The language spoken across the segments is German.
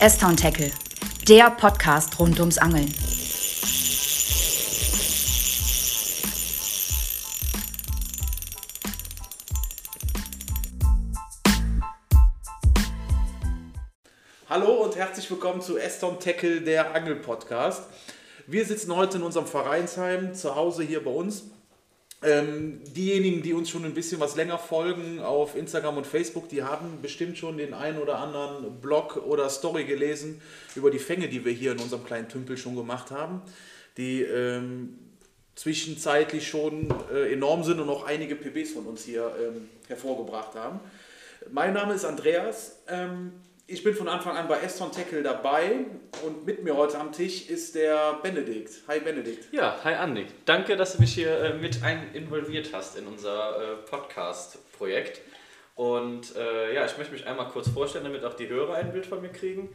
S-Town Tackle, der Podcast rund ums Angeln. Hallo und herzlich willkommen zu Eston Tackle, der Angel-Podcast. Wir sitzen heute in unserem Vereinsheim zu Hause hier bei uns. Ähm, diejenigen, die uns schon ein bisschen was länger folgen auf Instagram und Facebook, die haben bestimmt schon den einen oder anderen Blog oder Story gelesen über die Fänge, die wir hier in unserem kleinen Tümpel schon gemacht haben, die ähm, zwischenzeitlich schon äh, enorm sind und auch einige PBs von uns hier ähm, hervorgebracht haben. Mein Name ist Andreas. Ich bin von Anfang an bei Eston Tackle dabei und mit mir heute am Tisch ist der Benedikt. Hi Benedikt. Ja, hi Andi. Danke, dass du mich hier äh, mit ein involviert hast in unser äh, Podcast-Projekt. Und äh, ja, ich möchte mich einmal kurz vorstellen, damit auch die Hörer ein Bild von mir kriegen.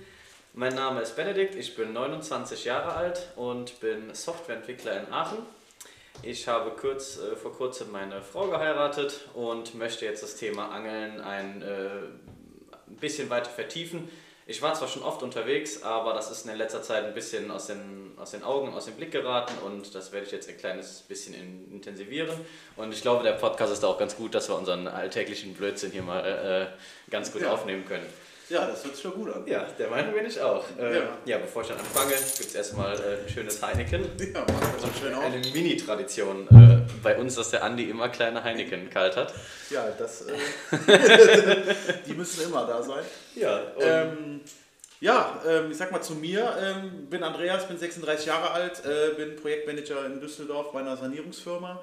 Mein Name ist Benedikt, ich bin 29 Jahre alt und bin Softwareentwickler in Aachen. Ich habe kurz, äh, vor kurzem meine Frau geheiratet und möchte jetzt das Thema Angeln ein äh, ein bisschen weiter vertiefen. Ich war zwar schon oft unterwegs, aber das ist in letzter Zeit ein bisschen aus den, aus den Augen, aus dem Blick geraten und das werde ich jetzt ein kleines bisschen in, intensivieren. Und ich glaube, der Podcast ist auch ganz gut, dass wir unseren alltäglichen Blödsinn hier mal äh, ganz gut ja. aufnehmen können. Ja, das hört sich schon gut an. Ja, der Meinung bin ich auch. Äh, ja. ja. bevor ich dann anfange, gibt es erstmal äh, ein schönes Heineken. Ja, machen wir so schön auch. Eine Mini-Tradition äh, bei uns, dass der Andi immer kleine Heineken kalt hat. Ja, das, äh, die müssen immer da sein. Ja, ähm, ja ähm, ich sag mal zu mir. Ähm, bin Andreas, bin 36 Jahre alt, äh, bin Projektmanager in Düsseldorf bei einer Sanierungsfirma.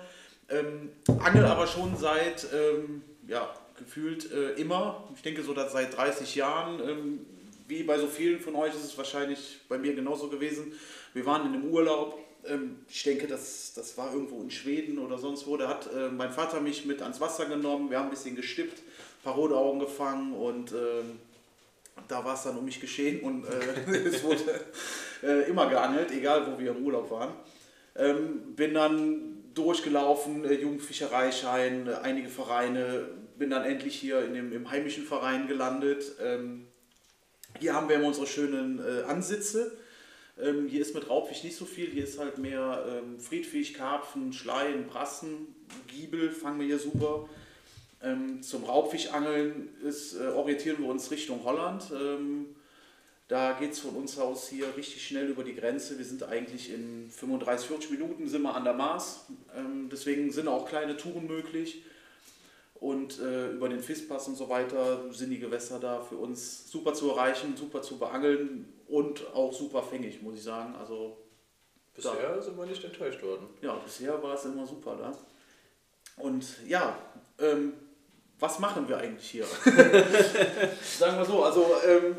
Ähm, angel aber schon seit ähm, ja, gefühlt äh, immer. Ich denke so, dass seit 30 Jahren, ähm, wie bei so vielen von euch ist es wahrscheinlich bei mir genauso gewesen. Wir waren in einem Urlaub. Ähm, ich denke, das, das war irgendwo in Schweden oder sonst wo. Da hat äh, mein Vater mich mit ans Wasser genommen. Wir haben ein bisschen gestippt, ein paar rote Augen gefangen und ähm, da war es dann um mich geschehen und äh, es wurde äh, immer geangelt, egal wo wir im Urlaub waren. Ähm, bin dann durchgelaufen, äh, Jugendfischereischein, einige Vereine, bin dann endlich hier in dem, im heimischen Verein gelandet. Ähm, hier haben wir immer unsere schönen äh, Ansitze. Ähm, hier ist mit Raubfisch nicht so viel, hier ist halt mehr ähm, Friedfisch, Karpfen, Schleien, Brassen, Giebel fangen wir hier super. Ähm, zum Raubfischangeln ist, äh, orientieren wir uns Richtung Holland. Ähm, da geht es von uns aus hier richtig schnell über die Grenze. Wir sind eigentlich in 35, 40 Minuten sind wir an der Maß. Ähm, deswegen sind auch kleine Touren möglich. Und äh, über den Fischpass und so weiter sind die Gewässer da für uns super zu erreichen, super zu beangeln und auch super fängig, muss ich sagen. Also bisher da, sind wir nicht enttäuscht worden. Ja, bisher war es immer super da. Und ja, ähm, was machen wir eigentlich hier? Sagen wir so, also ähm,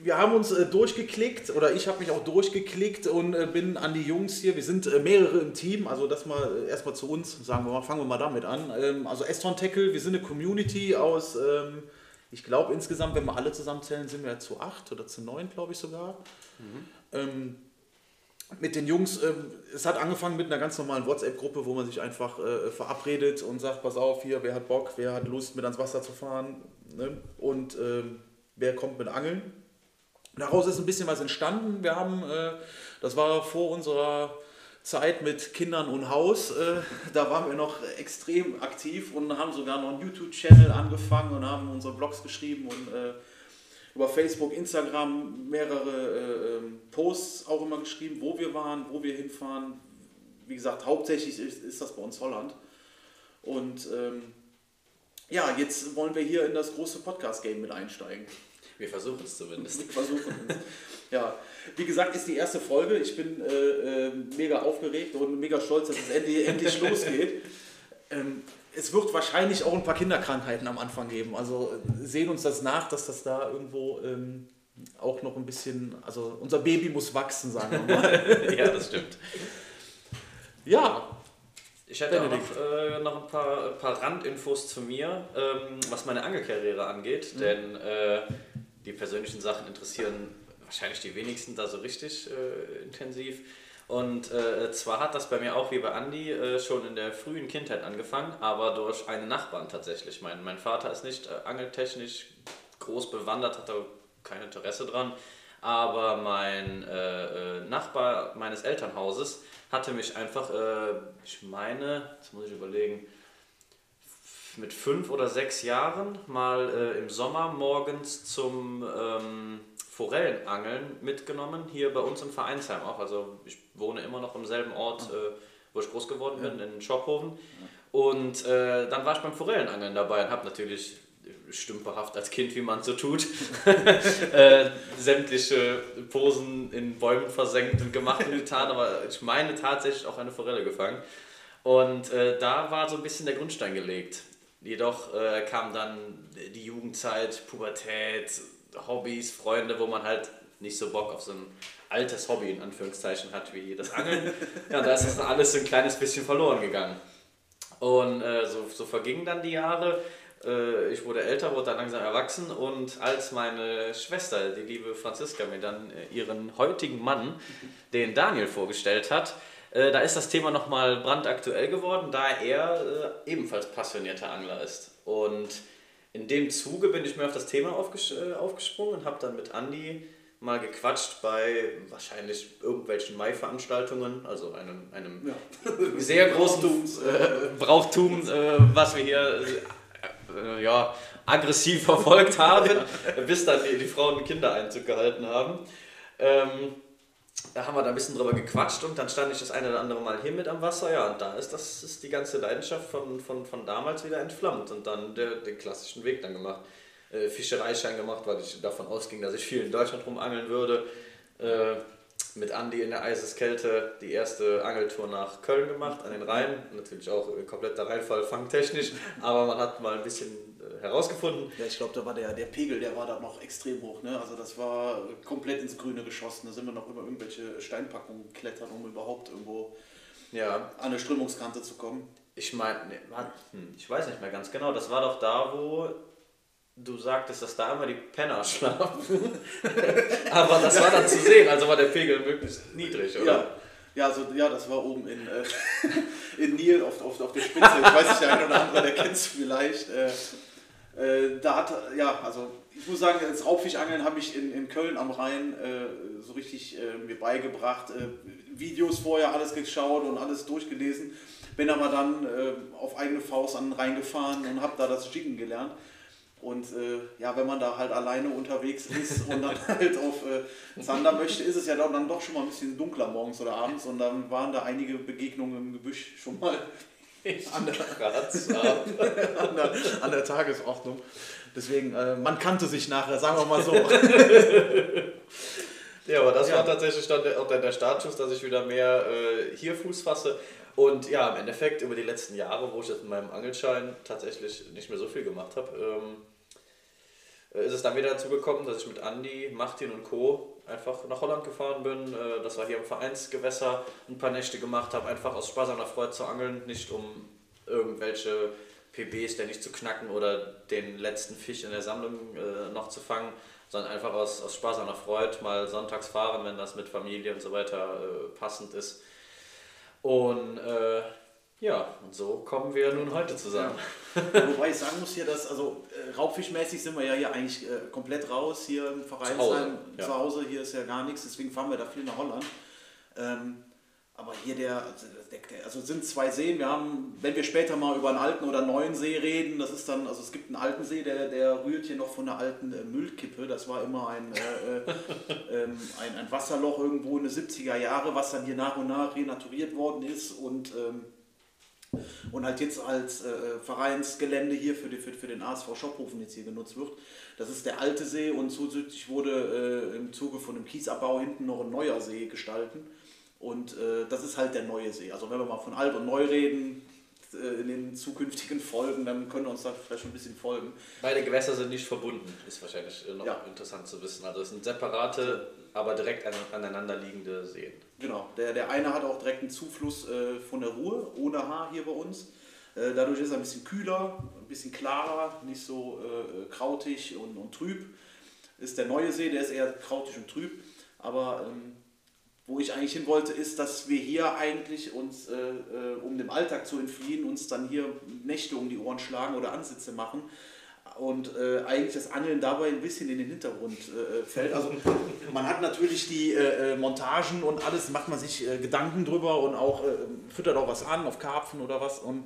wir haben uns äh, durchgeklickt oder ich habe mich auch durchgeklickt und äh, bin an die Jungs hier. Wir sind äh, mehrere im Team, also das mal äh, erstmal zu uns, sagen wir mal, fangen wir mal damit an. Ähm, also Eston Tackle, wir sind eine Community aus, ähm, ich glaube insgesamt, wenn wir alle zusammenzählen, sind wir zu acht oder zu neun, glaube ich sogar. Mhm. Ähm, mit den Jungs, ähm, es hat angefangen mit einer ganz normalen WhatsApp-Gruppe, wo man sich einfach äh, verabredet und sagt, pass auf, hier, wer hat Bock, wer hat Lust, mit ans Wasser zu fahren ne? und ähm, wer kommt mit Angeln Daraus ist ein bisschen was entstanden. Wir haben, äh, das war vor unserer Zeit mit Kindern und Haus, äh, da waren wir noch extrem aktiv und haben sogar noch einen YouTube-Channel angefangen und haben unsere Blogs geschrieben und äh, über Facebook, Instagram mehrere äh, ähm, Posts auch immer geschrieben, wo wir waren, wo wir hinfahren. Wie gesagt, hauptsächlich ist, ist das bei uns Holland. Und ähm, ja, jetzt wollen wir hier in das große Podcast-Game mit einsteigen. Wir versuchen es zumindest. Wir versuchen es. Ja, wie gesagt, ist die erste Folge. Ich bin äh, äh, mega aufgeregt und mega stolz, dass es endlich, endlich losgeht. Ähm, es wird wahrscheinlich auch ein paar Kinderkrankheiten am Anfang geben. Also sehen uns das nach, dass das da irgendwo ähm, auch noch ein bisschen, also unser Baby muss wachsen, sagen wir mal. ja, das stimmt. Ja, ich hätte auch noch, äh, noch ein paar, paar Randinfos zu mir, ähm, was meine Angelkarriere angeht. Mhm. Denn äh, die persönlichen Sachen interessieren wahrscheinlich die wenigsten da so richtig äh, intensiv. Und äh, zwar hat das bei mir auch wie bei Andy äh, schon in der frühen Kindheit angefangen, aber durch einen Nachbarn tatsächlich. Mein, mein Vater ist nicht äh, angeltechnisch groß bewandert, hat er kein Interesse dran. Aber mein äh, äh, Nachbar meines Elternhauses hatte mich einfach, ich meine, jetzt muss ich überlegen, mit fünf oder sechs Jahren mal äh, im Sommer morgens zum ähm, Forellenangeln mitgenommen, hier bei uns im Vereinsheim auch. Also ich wohne immer noch im selben Ort, äh, wo ich groß geworden bin, in Schophofen. Und äh, dann war ich beim Forellenangeln dabei und habe natürlich stümperhaft als Kind, wie man so tut, äh, sämtliche Posen in Bäumen versenkt und gemacht und getan, aber ich meine tatsächlich auch eine Forelle gefangen. Und äh, da war so ein bisschen der Grundstein gelegt. Jedoch äh, kam dann die Jugendzeit, Pubertät, Hobbys, Freunde, wo man halt nicht so Bock auf so ein altes Hobby in Anführungszeichen hat wie das Angeln. Ja, da ist das alles so ein kleines bisschen verloren gegangen. Und äh, so, so vergingen dann die Jahre. Äh, ich wurde älter, wurde dann langsam erwachsen und als meine Schwester, die liebe Franziska, mir dann äh, ihren heutigen Mann, den Daniel, vorgestellt hat, äh, da ist das Thema nochmal brandaktuell geworden, da er äh, ebenfalls passionierter Angler ist. Und in dem Zuge bin ich mir auf das Thema aufges äh, aufgesprungen und habe dann mit Andy mal gequatscht bei wahrscheinlich irgendwelchen Mai-Veranstaltungen, also einem, einem ja. sehr großen äh, Brauchtum, äh, was wir hier äh, ja, aggressiv verfolgt haben, bis dann die, die Frauen Kinder Einzug gehalten haben. Ähm, da haben wir da ein bisschen drüber gequatscht und dann stand ich das eine oder andere Mal hier mit am Wasser, ja, und da ist das ist die ganze Leidenschaft von, von, von damals wieder entflammt und dann der, den klassischen Weg dann gemacht. Äh, Fischereischein gemacht, weil ich davon ausging, dass ich viel in Deutschland rumangeln würde. Äh, mit Andi in der Eiseskälte die erste Angeltour nach Köln gemacht, an den Rhein. Natürlich auch kompletter Rheinfall fangtechnisch, aber man hat mal ein bisschen äh, herausgefunden. Ja, ich glaube, da war der, der Pegel, der war da noch extrem hoch. Ne? Also das war komplett ins Grüne geschossen. Da sind wir noch über irgendwelche Steinpackungen klettern, um überhaupt irgendwo ja. an eine Strömungskante zu kommen. Ich meine, ne, hm, ich weiß nicht mehr ganz genau. Das war doch da, wo du sagtest, dass da immer die Penner schlafen. Aber das war dann zu sehen, also war der Pegel möglichst niedrig, oder? Ja. Ja, also, ja, das war oben in, äh, in Nil auf, auf, auf der Spitze. Ich weiß nicht, der eine oder andere, der kennt es vielleicht. Äh, äh, da hat, ja, also ich muss sagen, das Raubfischangeln habe ich in, in Köln am Rhein äh, so richtig äh, mir beigebracht. Äh, Videos vorher alles geschaut und alles durchgelesen. Bin aber dann auf eigene Faust an den Rhein gefahren und habe da das Jiggen gelernt. Und äh, ja, wenn man da halt alleine unterwegs ist und dann halt auf äh, Zander möchte, ist es ja dann doch schon mal ein bisschen dunkler morgens oder abends. Und dann waren da einige Begegnungen im Gebüsch schon mal an der, an, der, an der Tagesordnung. Deswegen, äh, man kannte sich nachher, sagen wir mal so. ja, aber das ja. war tatsächlich dann der, auch der Startschuss, dass ich wieder mehr äh, hier Fuß fasse. Und ja, im Endeffekt über die letzten Jahre, wo ich jetzt mit meinem Angelschein tatsächlich nicht mehr so viel gemacht habe, ähm, äh, ist es dann wieder dazu gekommen, dass ich mit Andy, Martin und Co. einfach nach Holland gefahren bin. Äh, das war hier im Vereinsgewässer, ein paar Nächte gemacht habe, einfach aus der Freude zu angeln, nicht um irgendwelche PBs der nicht zu knacken oder den letzten Fisch in der Sammlung äh, noch zu fangen, sondern einfach aus, aus Spaß Freude mal sonntags fahren, wenn das mit Familie und so weiter äh, passend ist. Und ja, und so kommen wir nun heute zusammen. Ja. Wobei ich sagen muss hier, dass, also äh, raubfischmäßig sind wir ja hier eigentlich äh, komplett raus, hier im Vereinsheim, zu Hause, ja. zu Hause, hier ist ja gar nichts, deswegen fahren wir da viel nach Holland. Ähm, aber hier der, der, also sind zwei Seen. Wir haben, wenn wir später mal über einen alten oder neuen See reden, das ist dann, also es gibt einen alten See, der, der rührt hier noch von der alten äh, Müllkippe. Das war immer ein, äh, äh, ähm, ein, ein Wasserloch irgendwo in den 70er Jahre, was dann hier nach und nach renaturiert worden ist und ähm, und halt jetzt als äh, Vereinsgelände hier für, die, für, für den ASV Schophofen jetzt hier genutzt wird. Das ist der alte See und zusätzlich wurde äh, im Zuge von dem Kiesabbau hinten noch ein neuer See gestalten. Und äh, das ist halt der neue See. Also wenn wir mal von alt und neu reden, äh, in den zukünftigen Folgen, dann können wir uns da vielleicht schon ein bisschen folgen. Beide Gewässer sind nicht verbunden, ist wahrscheinlich noch ja. interessant zu wissen. Also es sind separate, aber direkt aneinanderliegende Seen. Genau, der, der eine hat auch direkt einen Zufluss äh, von der Ruhr, ohne Haar hier bei uns. Äh, dadurch ist er ein bisschen kühler, ein bisschen klarer, nicht so äh, krautig und, und trüb. Ist der neue See, der ist eher krautig und trüb. Aber ähm, wo ich eigentlich hin wollte, ist, dass wir hier eigentlich uns, äh, äh, um dem Alltag zu entfliehen, uns dann hier Nächte um die Ohren schlagen oder Ansitze machen. Und äh, eigentlich das Angeln dabei ein bisschen in den Hintergrund äh, fällt. Also man hat natürlich die äh, äh Montagen und alles, macht man sich äh, Gedanken drüber und auch äh, füttert auch was an auf Karpfen oder was. Und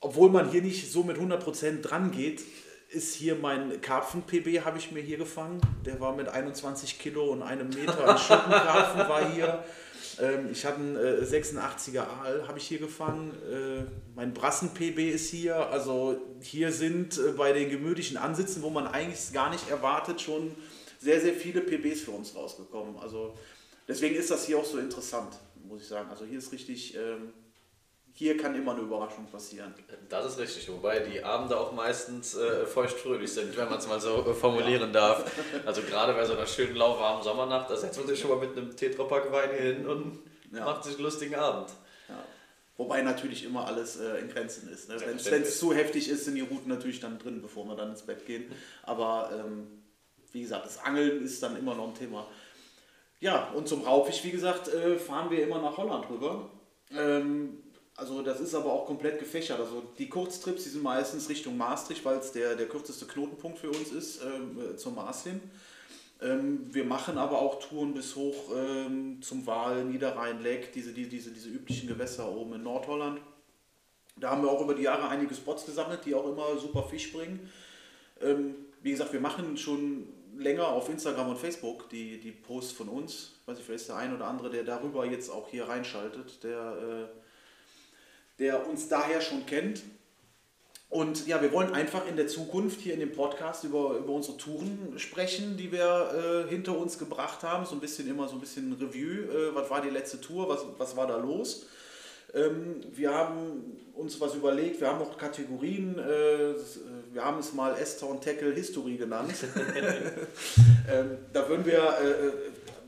obwohl man hier nicht so mit 100% dran geht, ist hier mein Karpfen-PB, habe ich mir hier gefangen. Der war mit 21 Kilo und einem Meter ein Schuppenkarpfen war hier. Ähm, ich habe einen äh, 86er Aal, habe ich hier gefangen. Äh, mein Brassen-PB ist hier. Also hier sind äh, bei den gemütlichen Ansitzen, wo man eigentlich gar nicht erwartet, schon sehr, sehr viele PBs für uns rausgekommen. Also deswegen ist das hier auch so interessant, muss ich sagen. Also hier ist richtig... Ähm, hier kann immer eine Überraschung passieren. Das ist richtig, wobei die Abende auch meistens äh, feuchtfröhlich sind, wenn man es mal so äh, formulieren ja. darf. Also gerade bei so einer schönen lauwarmen Sommernacht, da setzt man sich schon mal mit einem Tetrapack Wein hin und ja. macht sich einen lustigen Abend. Ja. Wobei natürlich immer alles äh, in Grenzen ist. Ne? Wenn es zu heftig ist, sind die Routen natürlich dann drin, bevor wir dann ins Bett gehen. Aber ähm, wie gesagt, das Angeln ist dann immer noch ein Thema. Ja, und zum Raubfisch, wie gesagt, äh, fahren wir immer nach Holland rüber. Ähm, also das ist aber auch komplett gefächert. Also die Kurztrips, die sind meistens Richtung Maastricht, weil es der, der kürzeste Knotenpunkt für uns ist, ähm, äh, zum Maas hin. Ähm, wir machen aber auch Touren bis hoch ähm, zum Waal, Niederrhein, Leck, diese, die, diese, diese üblichen Gewässer oben in Nordholland. Da haben wir auch über die Jahre einige Spots gesammelt, die auch immer super Fisch bringen. Ähm, wie gesagt, wir machen schon länger auf Instagram und Facebook die, die Posts von uns. Ich weiß nicht, vielleicht ist der ein oder andere, der darüber jetzt auch hier reinschaltet, der... Äh, der uns daher schon kennt. Und ja, wir wollen einfach in der Zukunft hier in dem Podcast über, über unsere Touren sprechen, die wir äh, hinter uns gebracht haben. So ein bisschen immer so ein bisschen Revue. Äh, was war die letzte Tour? Was, was war da los? Ähm, wir haben uns was überlegt. Wir haben auch Kategorien. Äh, wir haben es mal S-Town Tackle History genannt. ähm, da würden wir äh,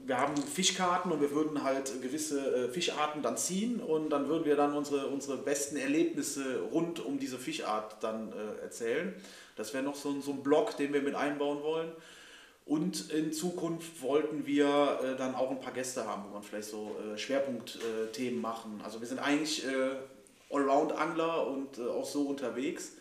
wir haben Fischkarten und wir würden halt gewisse äh, Fischarten dann ziehen und dann würden wir dann unsere, unsere besten Erlebnisse rund um diese Fischart dann äh, erzählen. Das wäre noch so, so ein Blog, den wir mit einbauen wollen. Und in Zukunft wollten wir äh, dann auch ein paar Gäste haben, wo man vielleicht so äh, Schwerpunktthemen machen. Also wir sind eigentlich äh, Allround-Angler und äh, auch so unterwegs.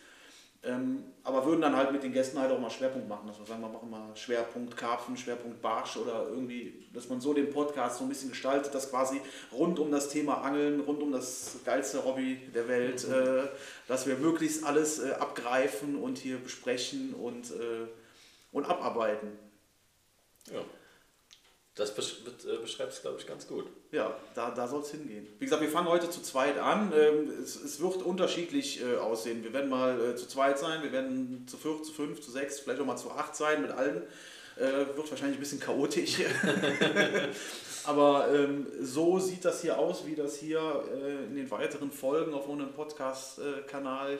Ähm, aber würden dann halt mit den Gästen halt auch mal Schwerpunkt machen, dass wir sagen, wir machen mal Schwerpunkt Karpfen, Schwerpunkt Barsch oder irgendwie, dass man so den Podcast so ein bisschen gestaltet, dass quasi rund um das Thema Angeln, rund um das geilste Hobby der Welt, mhm. äh, dass wir möglichst alles äh, abgreifen und hier besprechen und, äh, und abarbeiten. Ja. Das äh, beschreibt es, glaube ich, ganz gut. Ja, da, da soll es hingehen. Wie gesagt, wir fangen heute zu zweit an. Ähm, es, es wird unterschiedlich äh, aussehen. Wir werden mal äh, zu zweit sein, wir werden zu vier, zu fünf, zu sechs, vielleicht auch mal zu acht sein mit allen. wird wahrscheinlich ein bisschen chaotisch. Aber ähm, so sieht das hier aus, wie das hier in den weiteren Folgen auf unserem Podcast-Kanal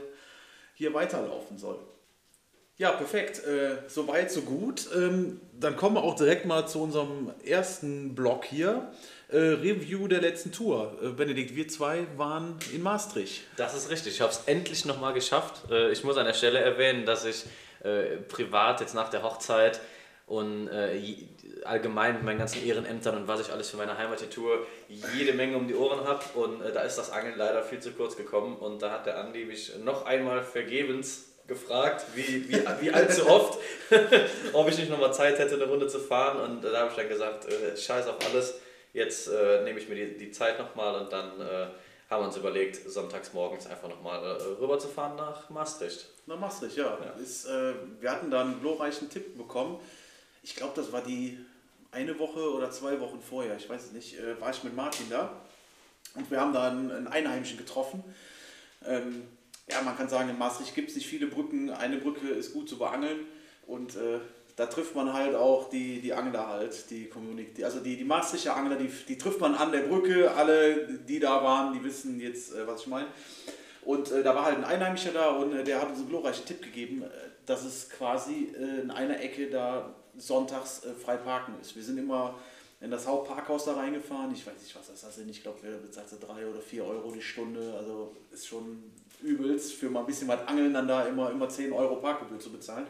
hier weiterlaufen soll. Ja, perfekt. Äh, Soweit, so gut. Ähm, dann kommen wir auch direkt mal zu unserem ersten Blog hier. Äh, Review der letzten Tour. Äh, Benedikt, wir zwei waren in Maastricht. Das ist richtig. Ich habe es endlich nochmal geschafft. Äh, ich muss an der Stelle erwähnen, dass ich äh, privat jetzt nach der Hochzeit und äh, allgemein mit meinen ganzen Ehrenämtern und was ich alles für meine Heimat tue, jede Menge um die Ohren habe. Und da ist das Angeln leider viel zu kurz gekommen. Und da hat der Andi mich noch einmal vergebens gefragt, wie, wie, wie allzu oft, ob ich nicht nochmal Zeit hätte, eine Runde zu fahren. Und da habe ich dann gesagt, äh, scheiß auf alles, jetzt äh, nehme ich mir die, die Zeit nochmal und dann äh, haben wir uns überlegt, sonntags morgens einfach nochmal äh, rüber zu fahren nach Maastricht. Nach Maastricht, ja. ja. Ist, äh, wir hatten da einen glorreichen Tipp bekommen. Ich glaube, das war die eine Woche oder zwei Wochen vorher, ich weiß es nicht, äh, war ich mit Martin da. Und wir haben da einen, einen Einheimischen getroffen. Ähm, ja, man kann sagen, in Maastricht gibt es nicht viele Brücken. Eine Brücke ist gut zu beangeln und äh, da trifft man halt auch die, die Angler halt, die Community. Also die, die Maastrichter Angler, die, die trifft man an der Brücke. Alle, die da waren, die wissen jetzt, äh, was ich meine. Und äh, da war halt ein Einheimischer da und äh, der hat uns einen glorreichen Tipp gegeben, äh, dass es quasi äh, in einer Ecke da sonntags frei parken ist. Wir sind immer in das Hauptparkhaus da reingefahren. Ich weiß nicht, was das ist. Ich glaube, wer bezahlt drei oder vier Euro die Stunde. Also ist schon übelst, für mal ein bisschen was Angeln dann da immer, immer 10 Euro Parkgebühr zu bezahlen.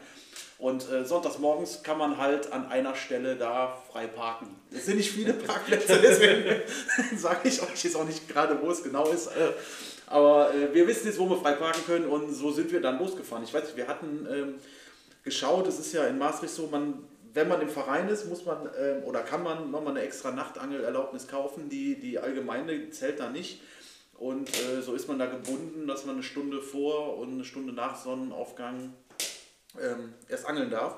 Und äh, sonntags morgens kann man halt an einer Stelle da frei parken. Es sind nicht viele Parkplätze, deswegen sage ich euch jetzt auch nicht gerade, wo es genau ist. Äh, aber äh, wir wissen jetzt, wo wir frei parken können und so sind wir dann losgefahren. Ich weiß nicht, wir hatten ähm, geschaut, es ist ja in Maastricht so, man, wenn man im Verein ist, muss man ähm, oder kann man nochmal eine extra Nachtangelerlaubnis kaufen. Die, die allgemeine zählt da nicht. Und äh, so ist man da gebunden, dass man eine Stunde vor und eine Stunde nach Sonnenaufgang ähm, erst angeln darf.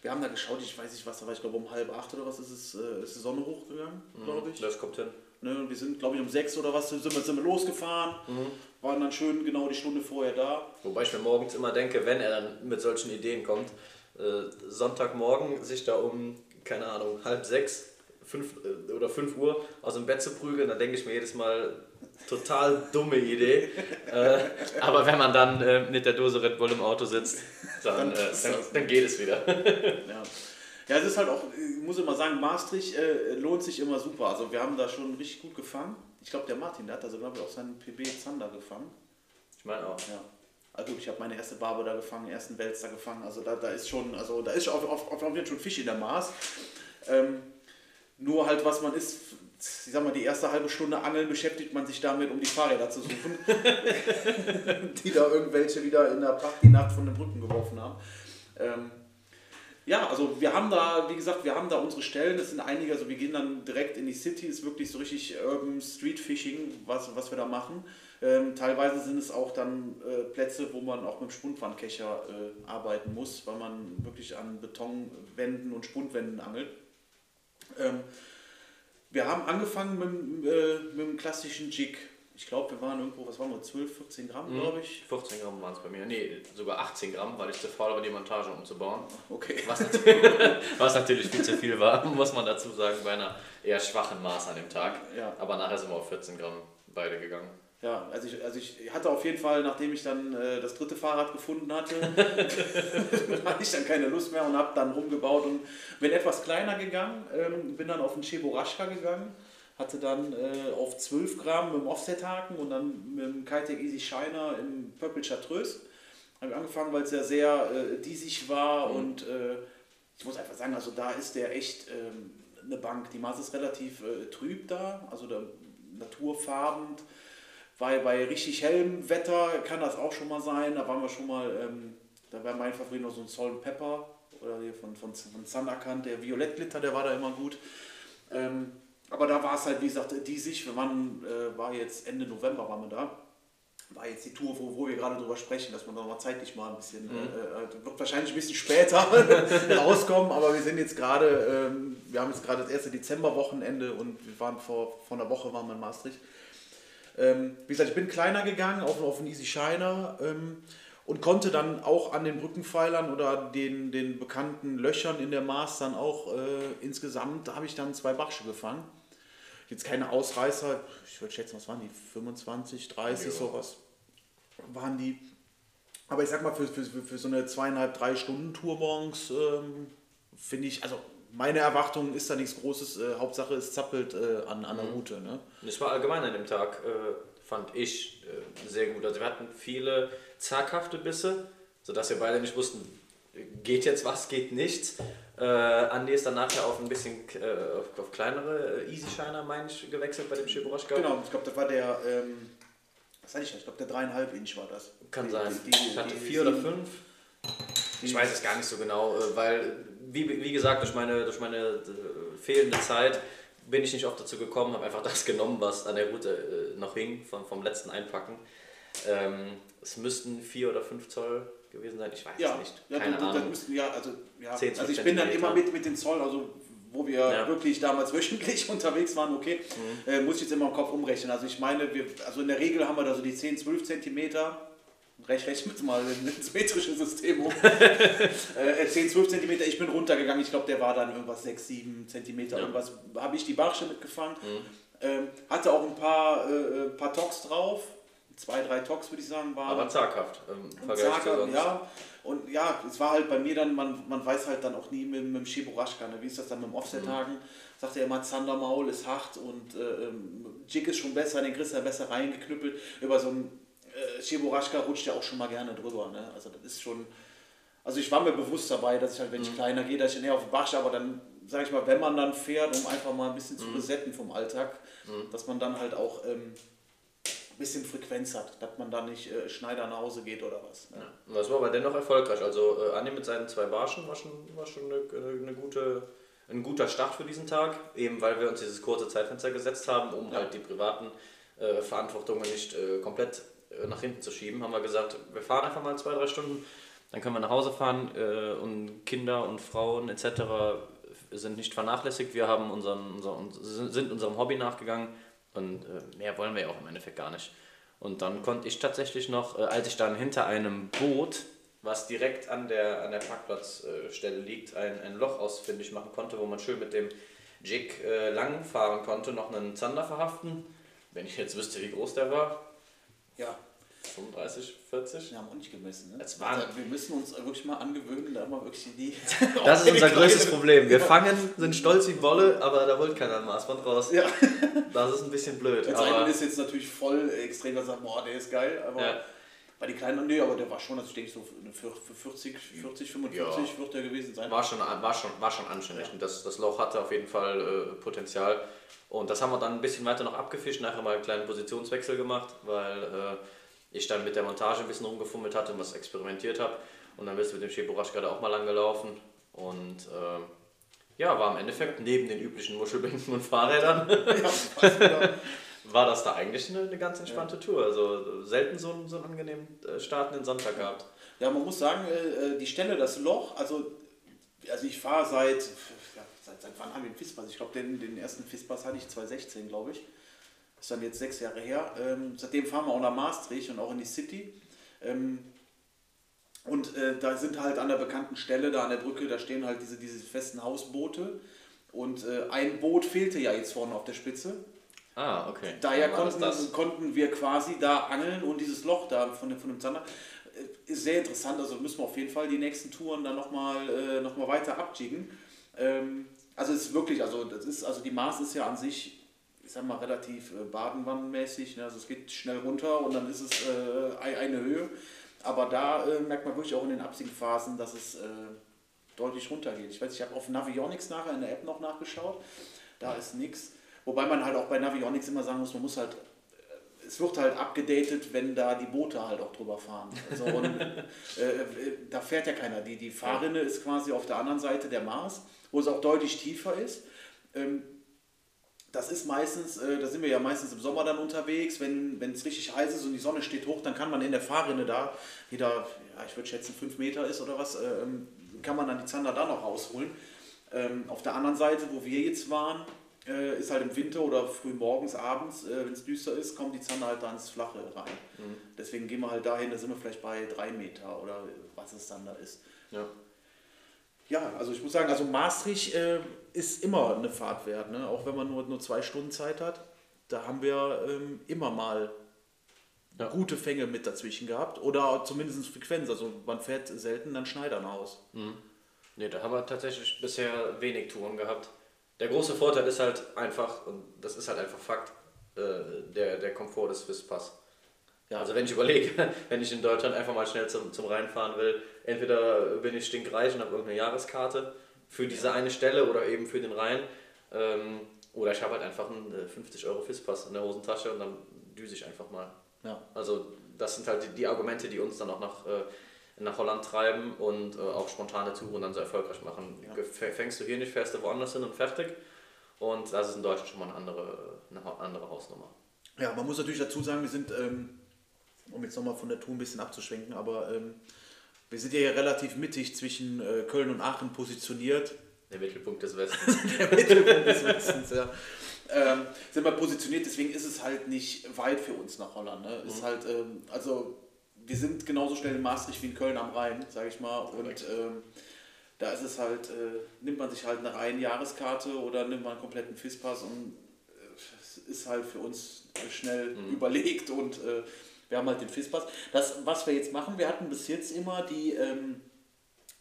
Wir haben da geschaut, ich weiß nicht was, aber ich glaube um halb acht oder was ist es, äh, ist die Sonne hochgegangen, glaube ich. Das kommt hin. Ne, wir sind, glaube ich, um sechs oder was sind wir, sind wir losgefahren, waren dann schön genau die Stunde vorher da. Wobei ich mir morgens immer denke, wenn er dann mit solchen Ideen kommt, äh, Sonntagmorgen sich da um, keine Ahnung, halb sechs fünf, äh, oder fünf Uhr aus dem Bett zu prügeln, dann denke ich mir jedes Mal, total dumme Idee. äh, aber wenn man dann äh, mit der Dose Red Bull im Auto sitzt, dann, äh, dann, dann geht es wieder. Ja. ja, es ist halt auch, ich muss immer sagen, Maastricht äh, lohnt sich immer super. Also wir haben da schon richtig gut gefangen. Ich glaube, der Martin, der hat also, glaube ich, auch seinen PB Zander gefangen. Ich meine auch. Ja. Also ich habe meine erste Barbe da gefangen, ersten Wälzer gefangen. Also da, da ist schon, also da ist auf, auf, auf, auf jeden Fall schon Fisch in der Maß. Ähm, nur halt, was man ist, ich sag mal, die erste halbe Stunde Angeln beschäftigt man sich damit, um die Fahrräder zu suchen, die da irgendwelche wieder in der Party-Nacht von den Brücken geworfen haben. Ähm, ja, also wir haben da, wie gesagt, wir haben da unsere Stellen, das sind einige, also wir gehen dann direkt in die City, ist wirklich so richtig Urban Street Fishing, was, was wir da machen. Ähm, teilweise sind es auch dann äh, Plätze, wo man auch mit dem Spundwandkecher äh, arbeiten muss, weil man wirklich an Betonwänden und Spundwänden angelt. Ähm, wir haben angefangen mit, äh, mit dem klassischen Jig. Ich glaube, wir waren irgendwo, was waren wir, 12, 14 Gramm, glaube ich. 15 Gramm waren es bei mir. Nee, sogar 18 Gramm, weil ich zu faul war, die Montage umzubauen. Okay. Was natürlich, was natürlich viel zu viel war, muss man dazu sagen, bei einer eher schwachen Maß an dem Tag. Ja. Aber nachher sind wir auf 14 Gramm beide gegangen. Ja, also ich, also ich hatte auf jeden Fall, nachdem ich dann äh, das dritte Fahrrad gefunden hatte, hatte ich dann keine Lust mehr und habe dann rumgebaut und bin etwas kleiner gegangen, ähm, bin dann auf den Cheboraschka gegangen, hatte dann äh, auf 12 Gramm mit dem Offset-Haken und dann mit dem Kitec Easy Shiner im Purple Chartreuse. Habe ich angefangen, weil es ja sehr äh, diesig war und äh, ich muss einfach sagen, also da ist der echt ähm, eine Bank. Die Maß ist relativ äh, trüb da, also der naturfarbend. Weil bei richtig hellem Wetter kann das auch schon mal sein. Da waren wir schon mal, ähm, da war mein Favorit noch so ein Salt Pepper oder hier von, von, von Sanderkant, der Violettglitter, der war da immer gut. Ähm, aber da war es halt, wie gesagt, diesig. Wir waren, äh, war jetzt Ende November waren wir da. War jetzt die Tour, wo, wo wir gerade drüber sprechen, dass man da mal zeitlich mal ein bisschen, äh, äh, wird wahrscheinlich ein bisschen später rauskommen, aber wir sind jetzt gerade, ähm, wir haben jetzt gerade das erste Dezemberwochenende und wir waren vor, vor einer Woche waren wir in Maastricht. Ähm, wie gesagt, ich bin kleiner gegangen auf, auf einen Easy Shiner ähm, und konnte dann auch an den Brückenpfeilern oder den, den bekannten Löchern in der Maß dann auch äh, insgesamt, da habe ich dann zwei Barsche gefangen. Jetzt keine Ausreißer, ich würde schätzen, was waren die? 25, 30, Ja. sowas waren die. Aber ich sag mal, für, für, für so eine zweieinhalb, drei Stunden Tour morgens ähm, finde ich, also meine Erwartung ist da nichts Großes. Äh, Hauptsache es zappelt äh, an, an der Route. Ne? Es war allgemein an dem Tag, äh, fand ich äh, sehr gut. Also wir hatten viele zaghafte Bisse, sodass wir beide nicht wussten, geht jetzt was, geht nichts. Äh, Andi ist dann nachher auf ein bisschen äh, auf, auf kleinere äh, Easy Shiner, meine ich, gewechselt bei dem Chiboroschka. Genau, ich glaube, das war der, ähm, was hatte ich da? Ich glaube, der dreieinhalb Inch war das. Kann Die- sein. die- die- ich hatte vier oder fünf. Ich weiß es gar nicht so genau, äh, weil, wie, wie gesagt, durch meine, durch meine äh, fehlende Zeit bin ich nicht oft dazu gekommen, habe einfach das genommen, was an der Route äh, noch hing, vom, vom letzten Einpacken. Ähm, es müssten vier oder fünf Zoll gewesen sein, ich weiß Ja, es nicht. ja, Keine das Ahnung. müssten, ja, also, ja. 10, 12 also ich bin dann immer mit, mit den Zoll, also wo wir Ja. wirklich damals wöchentlich unterwegs waren, okay, Mhm. äh, muss ich jetzt immer im Kopf umrechnen. Also ich meine, wir, also in der Regel haben wir da so die 10, 12 Zentimeter. Rech, rechnen wir mal ins metrische System um. äh, 10, 12 Zentimeter, ich bin runtergegangen. Ich glaube, der war dann irgendwas 6, 7 Zentimeter. Ja. Irgendwas habe ich die Barsche mitgefangen. Mhm. Ähm, hatte auch ein paar, äh, paar Tox drauf. Zwei, drei Tox würde ich sagen waren. Aber zaghaft Zager, sonst. ja. Und ja, es war halt bei mir dann, man, man weiß halt dann auch nie mit, mit dem Cheboraschka, ne? wie ist das dann mit dem Offset-Haken? Sagt er immer, Zandermaul ist hart und äh, ähm, Jig ist schon besser, den kriegst du ja besser reingeknüppelt. Über so einen Cheboraschka rutscht ja auch schon mal gerne drüber. Ne? Also das ist schon, Also ich war mir bewusst dabei, dass ich halt, wenn ich kleiner gehe, dass ich näher auf den Bach, aber dann, sage ich mal, wenn man dann fährt, um einfach mal ein bisschen zu resetten vom Alltag, dass man dann halt auch ähm, ein bisschen Frequenz hat, dass man da nicht äh, Schneider nach Hause geht oder was. Ne? Und Das war aber dennoch erfolgreich. Also äh, Andi mit seinen zwei Barschen war schon, war schon eine, eine, gute, ein guter Start für diesen Tag, eben weil wir uns dieses kurze Zeitfenster gesetzt haben, um halt die privaten äh, Verantwortungen nicht äh, komplett nach hinten zu schieben, haben wir gesagt, wir fahren einfach mal zwei, drei Stunden, dann können wir nach Hause fahren äh, und Kinder und Frauen etc. sind nicht vernachlässigt. Wir haben unseren, unser, uns- sind unserem Hobby nachgegangen und äh, mehr wollen wir ja auch im Endeffekt gar nicht. Und dann konnte ich tatsächlich noch, äh, als ich dann hinter einem Boot, was direkt an der, an der Parkplatzstelle liegt, ein, ein Loch ausfindig machen konnte, wo man schön mit dem Jig äh, lang fahren konnte, noch einen Zander verhaften. Wenn ich jetzt wüsste, wie groß der war, Ja, 35, 40. wir haben auch nicht gemessen. Ne? Also wir müssen uns wirklich mal angewöhnen, da mal wirklich die. Das ist unser größtes Problem. Wir fangen, sind stolz wie Wolle, aber da holt keiner ein Maßband raus. Ja. Das ist ein bisschen blöd. Der Aber, Zeichen ist jetzt natürlich voll extrem, dass sagt, boah, der ist geil, aber Ja. Bei den kleinen, nee, aber der war schon, also ich denke so für für 40, 40, 45 wird der gewesen sein. war schon, war schon, war schon anständig. Und das, das Loch hatte auf jeden Fall äh, Potenzial. Und das haben wir dann ein bisschen weiter noch abgefischt, nachher mal einen kleinen Positionswechsel gemacht, weil äh, ich dann mit der Montage ein bisschen rumgefummelt hatte und was experimentiert habe. Und dann bist du mit dem Cheburasch gerade auch mal lang gelaufen. Und äh, ja, war im Endeffekt neben den üblichen Muschelbänken und Fahrrädern, Ja. war das da eigentlich eine, eine ganz entspannte Tour. Also selten so, einen- so einen angenehmen äh, startenden Sonntag gehabt. ja, man muss sagen, äh, äh, die Stelle, das Loch, also, also ich fahre seit, ja, seit, seit wann haben wir den FISPAS? Ich glaube, den, den ersten FISPAS hatte ich 2016, glaube ich. Ist dann jetzt sechs Jahre her. Ähm, seitdem fahren wir auch nach Maastricht und auch in die City. Ähm, und da sind halt an der bekannten Stelle, da an der Brücke, da stehen halt diese, diese festen Hausboote. Und ein Boot fehlte ja jetzt vorne auf der Spitze. Ah, okay. Daher konnten, konnten wir quasi da angeln und dieses Loch da von dem, von dem Zander äh, ist sehr interessant. Also müssen wir auf jeden Fall die nächsten Touren dann nochmal äh, noch mal weiter abjiggen. Ähm, also es ist wirklich, also das ist, also die Maß ist ja an sich, ich sag mal, relativ äh, badenwannenmäßig. Ne? Also es geht schnell runter und dann ist es äh, ei- eine Höhe. Aber da äh, merkt man wirklich auch in den Absinkphasen, dass es äh, deutlich runtergeht. Ich weiß, ich habe auf Navionics nachher in der App noch nachgeschaut. Da ist nichts. Wobei man halt auch bei Navionics immer sagen muss, man muss halt, äh, es wird halt abgedatet, wenn da die Boote halt auch drüber fahren. Also, und, äh, äh, da fährt ja keiner. Die, die Fahrrinne ist quasi auf der anderen Seite der Mars, wo es auch deutlich tiefer ist. Ähm, das ist meistens, äh, da sind wir ja meistens im Sommer dann unterwegs, wenn es richtig heiß ist und die Sonne steht hoch, dann kann man in der Fahrrinne da, die da, ja, ich würde schätzen, fünf Meter ist oder was, äh, ähm, kann man dann die Zander da noch rausholen. Ähm, auf der anderen Seite, wo wir jetzt waren, äh, ist halt im Winter oder früh morgens, abends, äh, wenn es düster ist, kommen die Zander halt da ins Flache rein. Deswegen gehen wir halt dahin, da sind wir vielleicht bei drei Meter oder was es dann da ist. Ja. Ja, also ich muss sagen, also Maastricht äh, ist immer eine Fahrt wert, ne? auch wenn man nur, nur zwei Stunden Zeit hat. Da haben wir ähm, immer mal Ja. gute Fänge mit dazwischen gehabt oder zumindest Frequenz. Also man fährt selten dann Schneidern aus. Nee, da haben wir tatsächlich bisher wenig Touren gehabt. Der große Vorteil ist halt einfach, und das ist halt einfach Fakt, äh, der, der Komfort des Swisspass. Ja. Also wenn ich überlege, wenn ich in Deutschland einfach mal schnell zum, zum Rheinfahren will, entweder bin ich stinkreich und habe irgendeine Jahreskarte für diese eine Stelle oder eben für den Rhein, ähm, oder ich habe halt einfach einen äh, 50 Euro Fisspass in der Hosentasche und dann düse ich einfach mal. Ja. Also das sind halt die, die Argumente, die uns dann auch nach, äh, nach Holland treiben und äh, auch spontane Touren dann so erfolgreich machen. Ja. Fängst du hier nicht, fährst du woanders hin und fertig. Und das ist in Deutschland schon mal eine andere, eine andere Hausnummer. Ja, man muss natürlich dazu sagen, wir sind, ähm, um jetzt nochmal von der Tour ein bisschen abzuschwenken, aber ähm, wir sind ja hier relativ mittig zwischen äh, Köln und Aachen positioniert. Der Mittelpunkt des Westens. der Mittelpunkt des Westens, ja. Ähm, sind wir positioniert, deswegen ist es halt nicht weit für uns nach Holland. Ne? Ist halt, ähm, also wir sind genauso schnell in Maastricht wie in Köln am Rhein, sage ich mal. Und ähm, da ist es halt, äh, nimmt man sich halt eine Reihenjahreskarte oder nimmt man einen kompletten Fisspass und äh, es ist halt für uns schnell überlegt und äh, wir haben halt den Fisspass. Das, was wir jetzt machen, wir hatten bis jetzt immer die, ähm,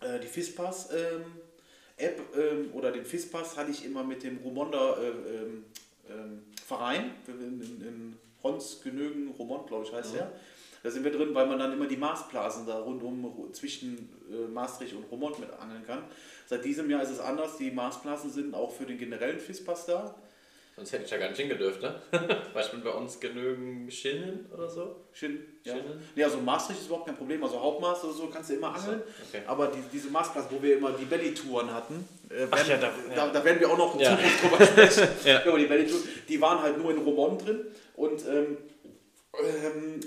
äh, die Fisspass ähm, App ähm, oder den Fisspass hatte ich immer mit dem Romonder äh, ähm, ähm, Verein in, in, in Hons Genögen, Romont, glaube ich, heißt der. Da sind wir drin, weil man dann immer die Maßblasen da rundum zwischen äh, Maastricht und Romont mit angeln kann. Seit diesem Jahr ist es anders. Die Maßblasen sind auch für den generellen Fischpass da. Sonst hätte ich ja gar nicht hingedürft, ne? Beispiel bei uns genügen Schinnen oder so. Schön, ja. Schinnen? Nee, also Maastricht ist überhaupt kein Problem. Also Hauptmaß oder so kannst du immer angeln. okay. Aber die, diese Maßblasen, wo wir immer die Belly-Touren hatten, äh, werden, Ach ja, da- da, ja. da werden wir auch noch in Ja. Drüber sprechen. Ja. Über die Belly-Touren. Die waren halt nur in Romont drin. Und ähm, ähm,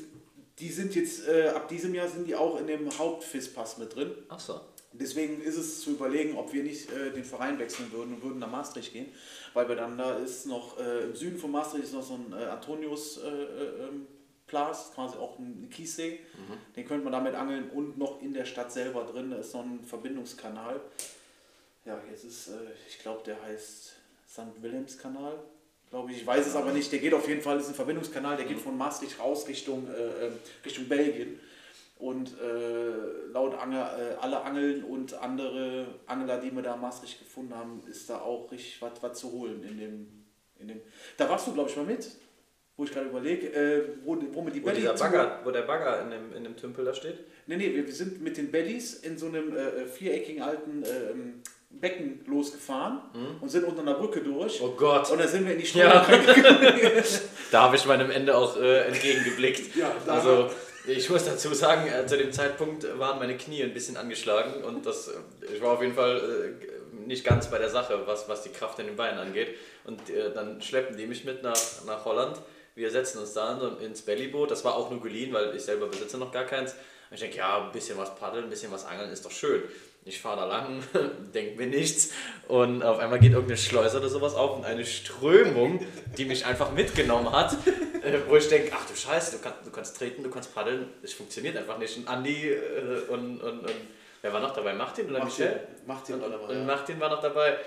die sind jetzt, äh, ab diesem Jahr sind die auch in dem Hauptfischpass mit drin. Ach so. Deswegen ist es zu überlegen, ob wir nicht äh, den Verein wechseln würden und würden nach Maastricht gehen, weil wir dann da ist noch äh, im Süden von Maastricht ist noch so ein äh, Antonius äh, äh, ähm, Platz, quasi auch ein Kiessee. Den könnte man damit angeln und noch in der Stadt selber drin, da ist noch ein Verbindungskanal. Ja, jetzt ist, äh, ich glaube, der heißt St. Wilhelmskanal, glaube ich. Ich weiß es aber nicht. Der geht auf jeden Fall, ist ein Verbindungskanal, der geht von Maastricht raus Richtung, äh, ähm, Richtung Belgien. Und äh, laut Angel, äh, alle Angeln und andere Angler, die wir da in Maastricht gefunden haben, ist da auch richtig was was zu holen in dem, in dem. Da warst du, glaube ich, mal mit, wo ich gerade überlege, äh, wo, wo wir die Wo, Bagger, wo der Bagger in dem, in dem Tümpel da steht? Nee, nee, wir wir sind mit den Bellies in so einem äh, viereckigen alten ähm, Becken losgefahren und sind unter einer Brücke durch. Oh Gott. Und da sind wir in die Strömung Ja. Da habe ich meinem Ende auch äh, entgegengeblickt. Ja, also ich muss dazu sagen, äh, zu dem Zeitpunkt waren meine Knie ein bisschen angeschlagen und das, äh, ich war auf jeden Fall äh, nicht ganz bei der Sache, was, was die Kraft in den Beinen angeht. Und äh, dann schleppen die mich mit nach, nach Holland. Wir setzen uns da in ins Bellyboot. Das war auch nur geliehen, weil ich selber besitze noch gar keins. Und ich denke, ja, ein bisschen was paddeln, ein bisschen was angeln ist doch schön. Ich fahre da lang, denke mir nichts und auf einmal geht irgendeine Schleuse oder sowas auf und eine Strömung, die mich einfach mitgenommen hat, äh, wo ich denke, ach du Scheiße, du kannst, du kannst treten, du kannst paddeln, es funktioniert einfach nicht. Und Andi äh, und, und, und wer war noch dabei? Martin oder Michel? Martin war dabei, Und ja. Martin war noch dabei.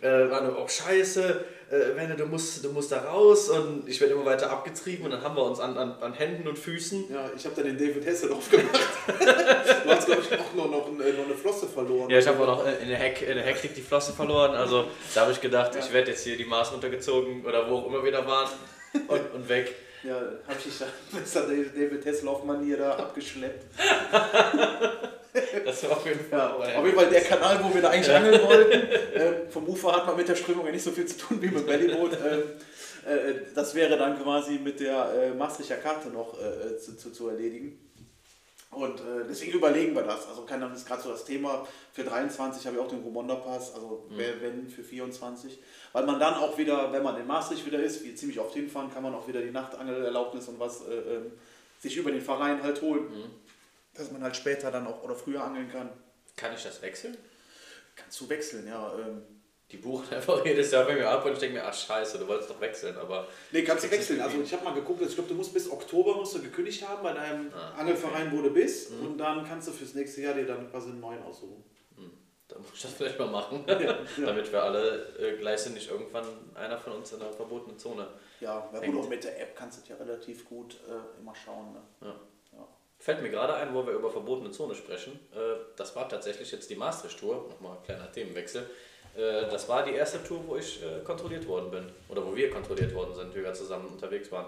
Äh, war nur, oh Scheiße, äh, Wenne, du musst, du musst da raus und ich werde immer weiter abgetrieben und dann haben wir uns an, an, an Händen und Füßen Ja, ich habe dann den David Hasselhoff gemacht. du hast, glaube ich, auch noch, noch, eine, noch eine Flosse verloren. Ja, ich habe auch noch in der, Heck, in der Hektik die Flosse verloren. Also da habe ich gedacht, ich werde jetzt hier die Maß runtergezogen oder wo auch immer wir da waren und, und weg. Ja, habe ich da der David Hasselhoff-Manier da abgeschleppt. Das war auf jeden Fall. Ja, auf jeden Fall der Kanal, wo wir da eigentlich angeln wollten. Ähm, vom Ufer hat man mit der Strömung ja nicht so viel zu tun wie mit Bellyboot. Ähm, äh, das wäre dann quasi mit der äh, Maastrichter Karte noch äh, zu, zu, zu erledigen. Und äh, deswegen überlegen wir das. Also kann ist gerade so das Thema für 23 habe ich auch den Romonda Pass, also wer- wenn für 24. Weil man dann auch wieder, wenn man in Maastricht wieder ist, wie ziemlich oft hinfahren, kann man auch wieder die Nachtangelerlaubnis und was äh, ähm, sich über den Verein halt holen. Dass man halt später dann auch oder früher angeln kann. Kann ich das wechseln? Kannst du wechseln, ja. Ähm, Die buchen einfach jedes Jahr bei mir ab und ich denke mir, ach scheiße, du wolltest doch wechseln, aber. nee, kannst du wechseln. Also irgendwie- ich habe mal geguckt, ich glaube, du musst bis Oktober musst du gekündigt haben bei deinem Ah, Angelverein, wo du bist. Und dann kannst du fürs nächste Jahr dir dann quasi einen neuen aussuchen. Da muss ich das vielleicht mal machen. ja. Damit wir alle äh, gleich sind, nicht irgendwann einer von uns in einer verbotenen Zone. Ja, ja gut, auch mit der App kannst du das ja relativ gut äh, immer schauen. Ne? Ja. Ja. Fällt mir gerade ein, wo wir über verbotene Zone sprechen. Äh, das war tatsächlich jetzt die Maastricht-Tour. Nochmal ein kleiner Themenwechsel. Äh, das war die erste Tour, wo ich äh, kontrolliert worden bin. Oder wo wir kontrolliert worden sind, wie wir zusammen unterwegs waren.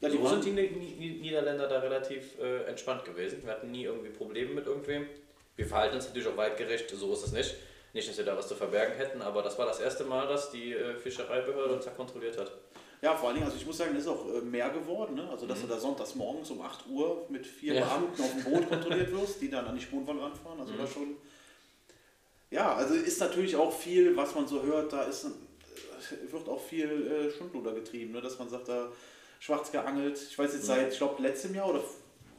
Ja, die so waren- sind die Ni- Ni- Niederländer da relativ entspannt gewesen. Wir hatten nie irgendwie Probleme mit irgendwem. Wir verhalten uns natürlich auch weitgerecht, so ist es nicht. Nicht, dass wir da was zu verbergen hätten, aber das war das erste Mal, dass die Fischereibehörde uns da kontrolliert hat. Ja, vor allen Dingen, also ich muss sagen, es ist auch äh, mehr geworden. Ne? Also, dass du da sonntags morgens um 8 Uhr mit vier Ja. Beamten auf dem Boot kontrolliert wirst, die dann an die Spuren von ranfahren. Also, das schon. Ja, also ist natürlich auch viel, was man so hört, da ist, äh, wird auch viel äh, Schundluder getrieben, ne? dass man sagt, da schwarz geangelt. Ich weiß jetzt seit, ich glaube, letztem Jahr oder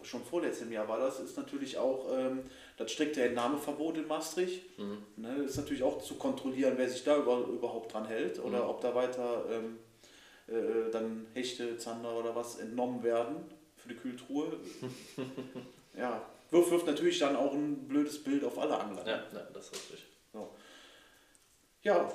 schon vorletztem Jahr war das, ist natürlich auch ähm, das strikte Entnahmeverbot in Maastricht. Ne? Ist natürlich auch zu kontrollieren, wer sich da über, überhaupt dran hält oder ob da weiter ähm, äh, dann Hechte, Zander oder was entnommen werden für die Kühltruhe. ja, wirft, wirft natürlich dann auch ein blödes Bild auf alle Angler. Ja, ja das ist richtig. So. Ja,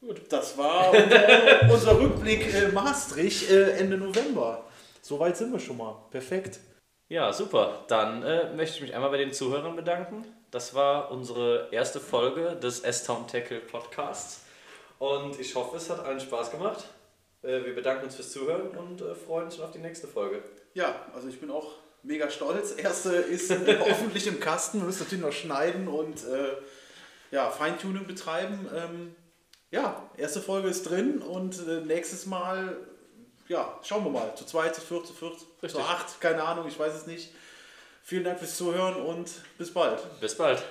gut. Das war unser, unser Rückblick äh, Maastricht äh, Ende November. Soweit sind wir schon mal. Perfekt. Ja, super. Dann äh, möchte ich mich einmal bei den Zuhörern bedanken. Das war unsere erste Folge des S-Town Tackle Podcasts. Und ich hoffe, es hat allen Spaß gemacht. Äh, wir bedanken uns fürs Zuhören und äh, freuen uns schon auf die nächste Folge. Ja, also ich bin auch mega stolz. Erste ist äh, hoffentlich im Kasten. Wir müssen natürlich noch schneiden und äh, ja, Feintuning betreiben. Ähm, ja, erste Folge ist drin und äh, nächstes Mal, ja, schauen wir mal. Zu zweit, zu viert, zu viert, Richtig. zu acht, keine Ahnung, ich weiß es nicht. Vielen Dank fürs Zuhören und bis bald. Bis bald.